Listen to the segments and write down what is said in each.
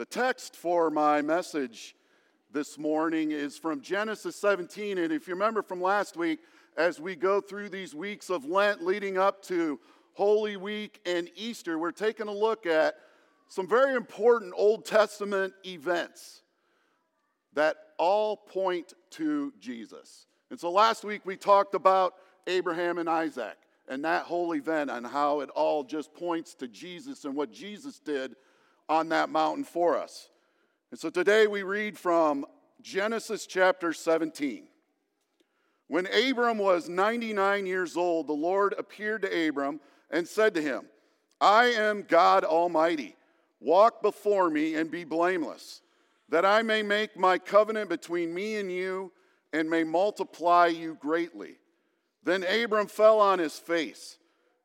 The text for my message this morning is from Genesis 17. And if you remember from last week, as we go through these weeks of Lent leading up to Holy Week and Easter, we're taking a look at some very important Old Testament events that all point to Jesus. And so last week we talked about Abraham and Isaac and that whole event and how it all just points to Jesus and what Jesus did on that mountain for us. And so today we read from Genesis chapter 17. When Abram was 99 years old, the Lord appeared to Abram and said to him, I am God Almighty. Walk before me and be blameless, that I may make my covenant between me and you and may multiply you greatly. Then Abram fell on his face,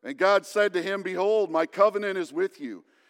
and God said to him, Behold, my covenant is with you,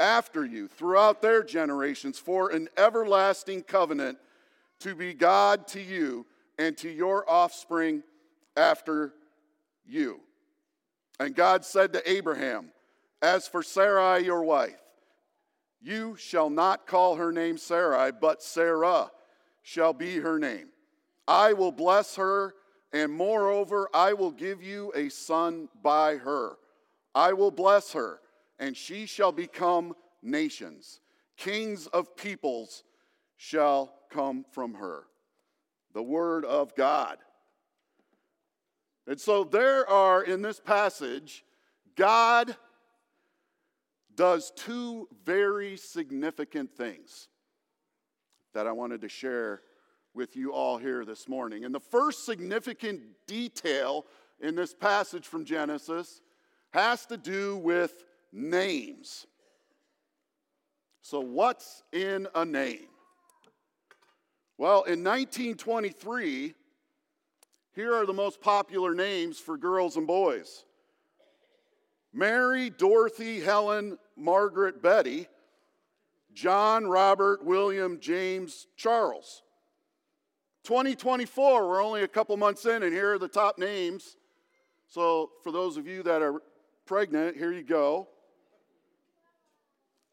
after you throughout their generations for an everlasting covenant to be God to you and to your offspring after you. And God said to Abraham, As for Sarai, your wife, you shall not call her name Sarai, but Sarah shall be her name. I will bless her and moreover, I will give you a son by her. I will bless her, and she shall become nations. Kings of peoples shall come from her. The word of God. And so there are in this passage, God does two very significant things that I wanted to share with you all here this morning. And the first significant detail in this passage from Genesis has to do with names. So, what's in a name? Well, in 1923, here are the most popular names for girls and boys Mary, Dorothy, Helen, Margaret, Betty, John, Robert, William, James, Charles. 2024, we're only a couple months in, and here are the top names. So, for those of you that are pregnant, here you go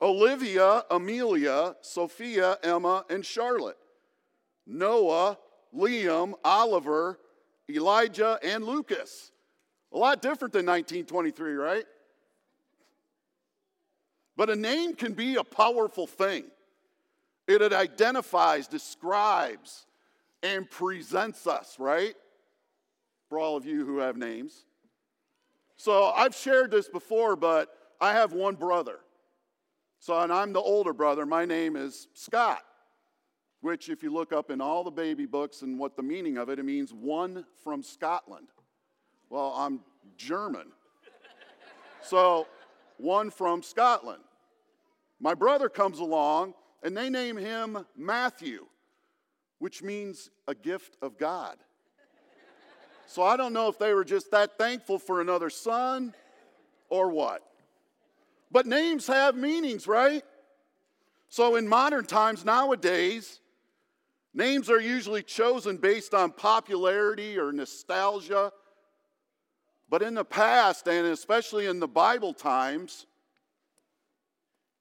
Olivia, Amelia, Sophia, Emma, and Charlotte. Noah, Liam, Oliver, Elijah, and Lucas. A lot different than 1923, right? But a name can be a powerful thing. It identifies, describes, and presents us, right? For all of you who have names. So I've shared this before, but I have one brother. So, and I'm the older brother. My name is Scott, which, if you look up in all the baby books and what the meaning of it, it means one from Scotland. Well, I'm German. So, one from Scotland. My brother comes along and they name him Matthew which means a gift of God. So I don't know if they were just that thankful for another son or what. But names have meanings, right? So in modern times, nowadays, names are usually chosen based on popularity or nostalgia. But in the past, and especially in the Bible times,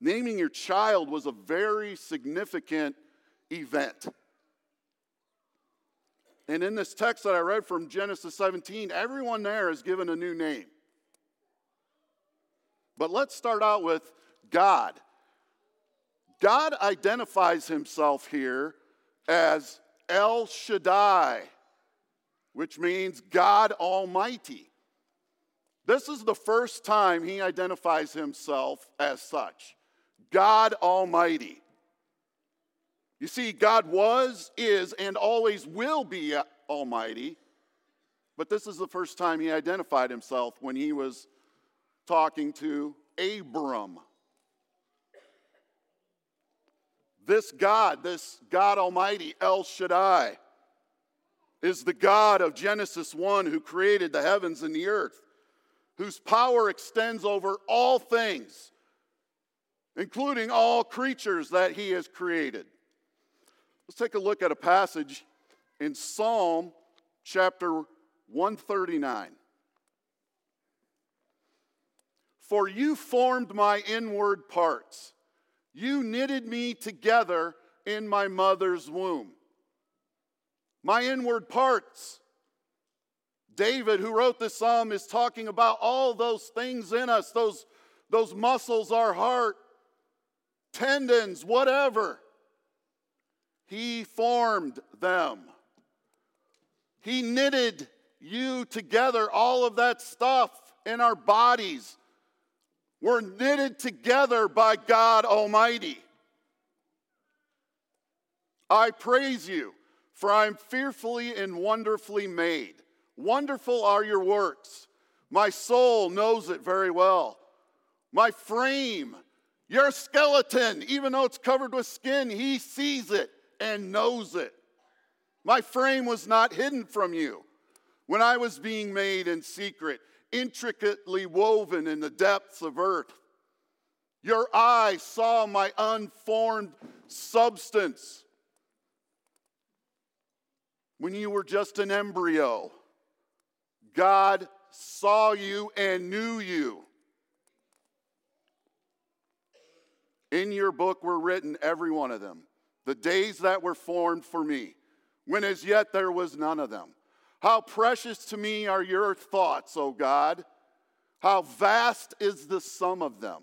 naming your child was a very significant event. And in this text that I read from Genesis 17, everyone there is given a new name. But let's start out with God. God identifies himself here as El Shaddai, which means God Almighty. This is the first time he identifies himself as such God Almighty. You see, God was, is, and always will be Almighty, but this is the first time he identified himself when he was talking to Abram. This God, this God Almighty, El Shaddai, is the God of Genesis 1 who created the heavens and the earth, whose power extends over all things, including all creatures that he has created. Let's take a look at a passage in Psalm chapter 139. For you formed my inward parts. You knitted me together in my mother's womb. My inward parts. David, who wrote this psalm, is talking about all those things in us, those, those muscles, our heart, tendons, whatever. He formed them. He knitted you together, all of that stuff in our bodies. We're knitted together by God Almighty. I praise you, for I am fearfully and wonderfully made. Wonderful are your works. My soul knows it very well. My frame, your skeleton, even though it's covered with skin, he sees it and knows it. My frame was not hidden from you when I was being made in secret, intricately woven in the depths of earth. Your eye saw my unformed substance when you were just an embryo. God saw you and knew you. In your book were written, every one of them, the days that were formed for me, when as yet there was none of them. How precious to me are your thoughts, O God. How vast is the sum of them.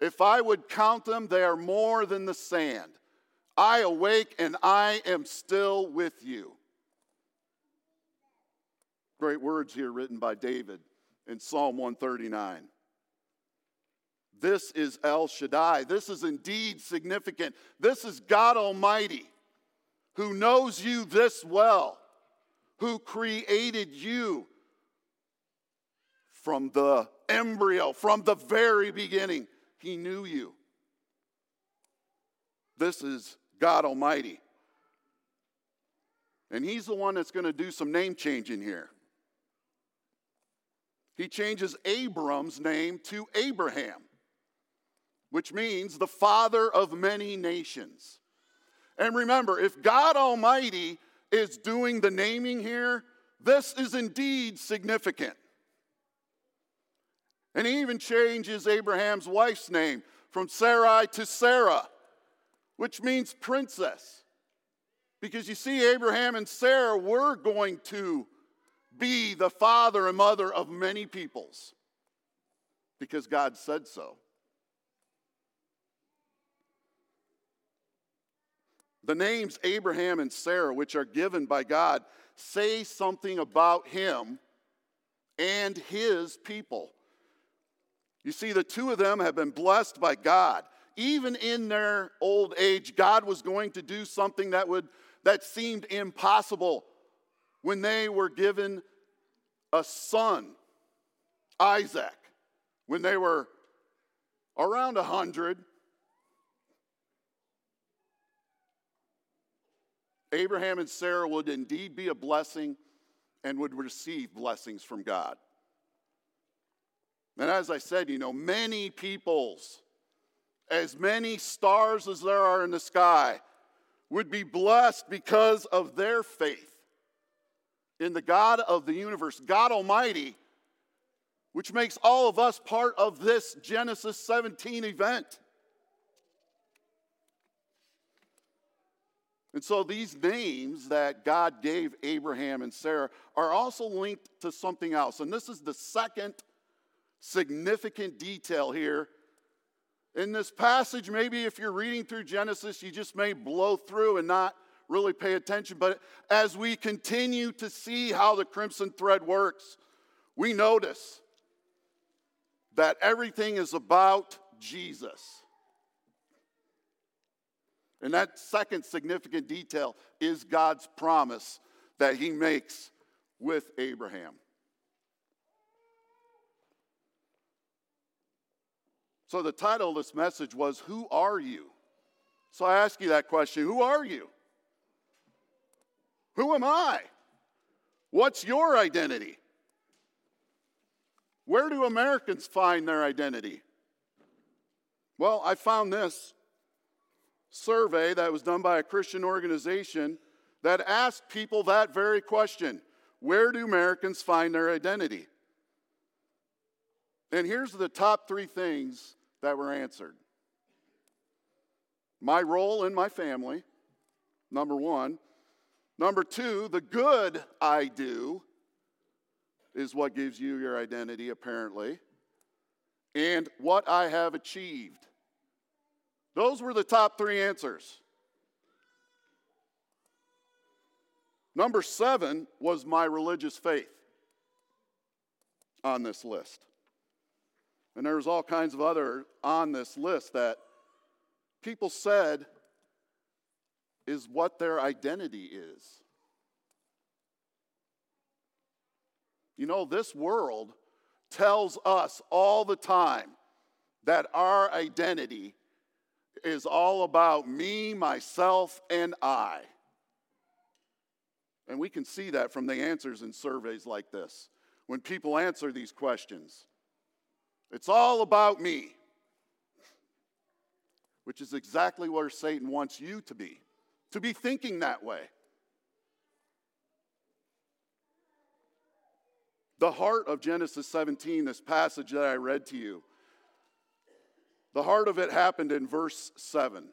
If I would count them, they are more than the sand. I awake and I am still with you. Great words here written by David in Psalm 139. This is El Shaddai. This is indeed significant. This is God Almighty who knows you this well, who created you from the embryo, from the very beginning. He knew you. This is God Almighty. And He's the one that's going to do some name changing here. He changes Abram's name to Abraham, which means the father of many nations. And remember, if God Almighty is doing the naming here, this is indeed significant. And he even changes Abraham's wife's name from Sarai to Sarah, which means princess. Because you see, Abraham and Sarah were going to be the father and mother of many peoples because God said so. The names Abraham and Sarah, which are given by God, say something about him and his people. You see, the two of them have been blessed by God. Even in their old age, God was going to do something that, would, that seemed impossible when they were given a son, Isaac, when they were around 100. Abraham and Sarah would indeed be a blessing and would receive blessings from God. And as I said, you know, many peoples, as many stars as there are in the sky, would be blessed because of their faith in the God of the universe, God Almighty, which makes all of us part of this Genesis 17 event. And so these names that God gave Abraham and Sarah are also linked to something else. And this is the second significant detail here. In this passage, maybe if you're reading through Genesis, you just may blow through and not really pay attention. But as we continue to see how the crimson thread works, we notice that everything is about Jesus. And that second significant detail is God's promise that he makes with Abraham. So, the title of this message was Who Are You? So I ask you that question Who are you? Who am I? What's your identity? Where do Americans find their identity? Well, I found this survey that was done by a Christian organization that asked people that very question Where do Americans find their identity? And here's the top three things that were answered my role in my family, number one. Number two, the good I do is what gives you your identity, apparently. And what I have achieved. Those were the top three answers. Number seven was my religious faith on this list. And there's all kinds of other on this list that people said is what their identity is. You know, this world tells us all the time that our identity is all about me, myself, and I. And we can see that from the answers in surveys like this. When people answer these questions, it's all about me which is exactly where Satan wants you to be, to be thinking that way. The heart of Genesis 17, this passage that I read to you, the heart of it happened in verse 7.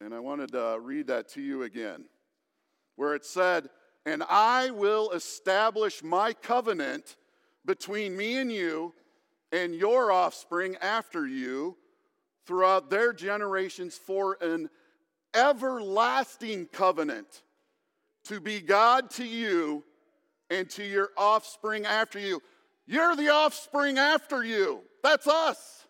And I wanted to read that to you again, where it said, And I will establish my covenant between me and you and your offspring after you throughout their generations for an everlasting covenant to be God to you and to your offspring after you. You're the offspring after you. That's us.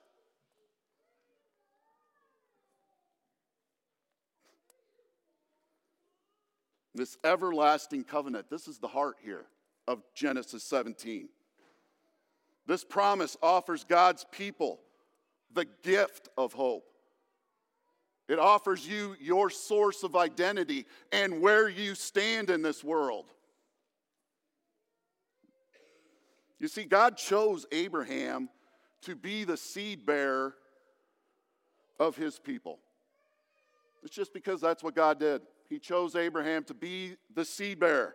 This everlasting covenant, this is the heart here of Genesis 17. This promise offers God's people the gift of hope. It offers you your source of identity and where you stand in this world. You see, God chose Abraham to be the seed bearer of his people. It's just because that's what God did. He chose Abraham to be the seed bearer.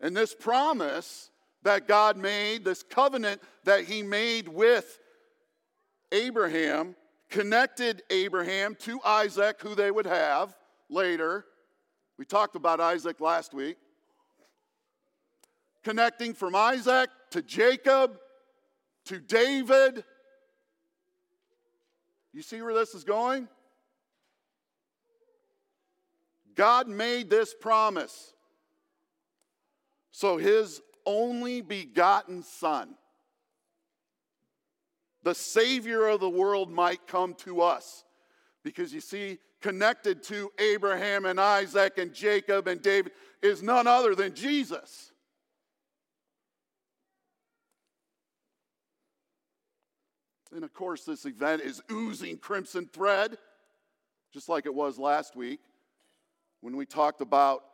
And this promise that God made, this covenant that he made with Abraham, connected Abraham to Isaac, who they would have later. We talked about Isaac last week. Connecting from Isaac to Jacob to David. You see where this is going? God made this promise so his only begotten son the Savior of the world might come to us. Because you see, connected to Abraham and Isaac and Jacob and David is none other than Jesus. And of course, this event is oozing crimson thread, just like it was last week when we talked about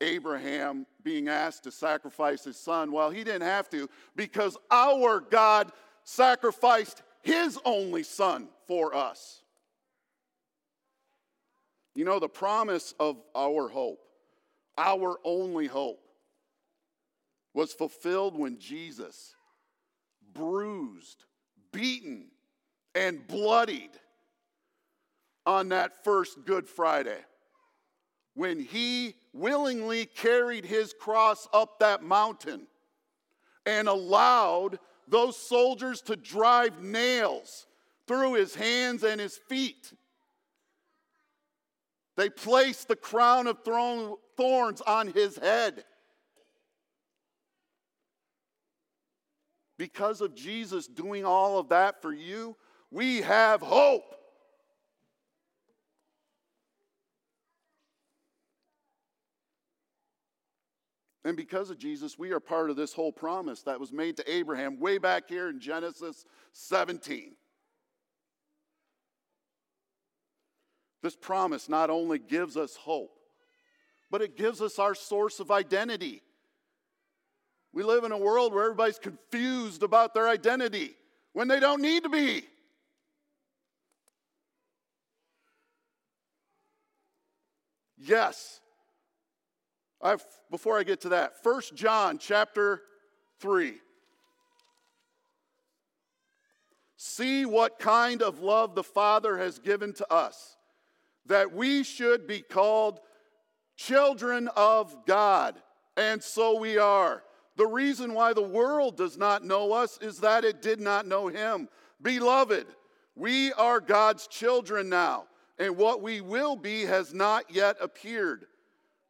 Abraham being asked to sacrifice his son. Well, he didn't have to because our God sacrificed his only son for us. You know, the promise of our hope, our only hope, was fulfilled when Jesus, bruised, beaten, and bloodied on that first Good Friday, when he willingly carried his cross up that mountain and allowed those soldiers to drive nails through his hands and his feet. They placed the crown of thorns on his head. Because of Jesus doing all of that for you, we have hope. And because of Jesus, we are part of this whole promise that was made to Abraham way back here in Genesis 17. This promise not only gives us hope, but it gives us our source of identity. We live in a world where everybody's confused about their identity when they don't need to be. Yes. I've, before I get to that, 1 John chapter 3. See what kind of love the Father has given to us, that we should be called children of God. And so we are. The reason why the world does not know us is that it did not know Him. Beloved, we are God's children now and what we will be has not yet appeared.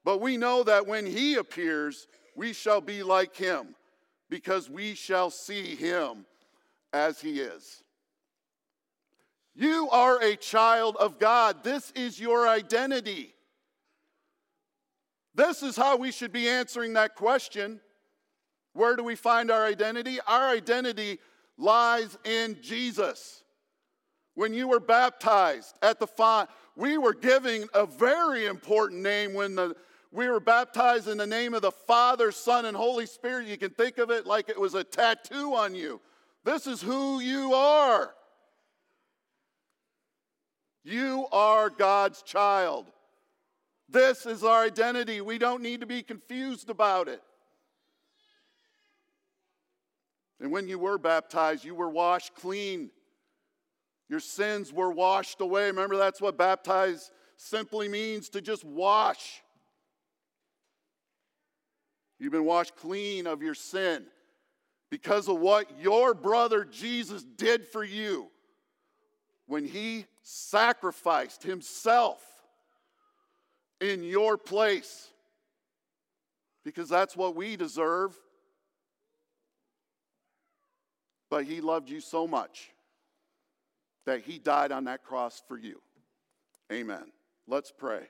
But we know that when he appears, we shall be like him, because we shall see him as he is. You are a child of God. This is your identity. This is how we should be answering that question. Where do we find our identity? Our identity lies in Jesus when you were baptized at the font, we were giving a very important name when the, we were baptized in the name of the Father, Son, and Holy Spirit. You can think of it like it was a tattoo on you. This is who you are. You are God's child. This is our identity. We don't need to be confused about it. And when you were baptized, you were washed clean. Your sins were washed away. Remember, that's what baptize simply means to just wash. You've been washed clean of your sin because of what your brother Jesus did for you when he sacrificed himself in your place. Because that's what we deserve. But he loved you so much that he died on that cross for you. Amen. Let's pray.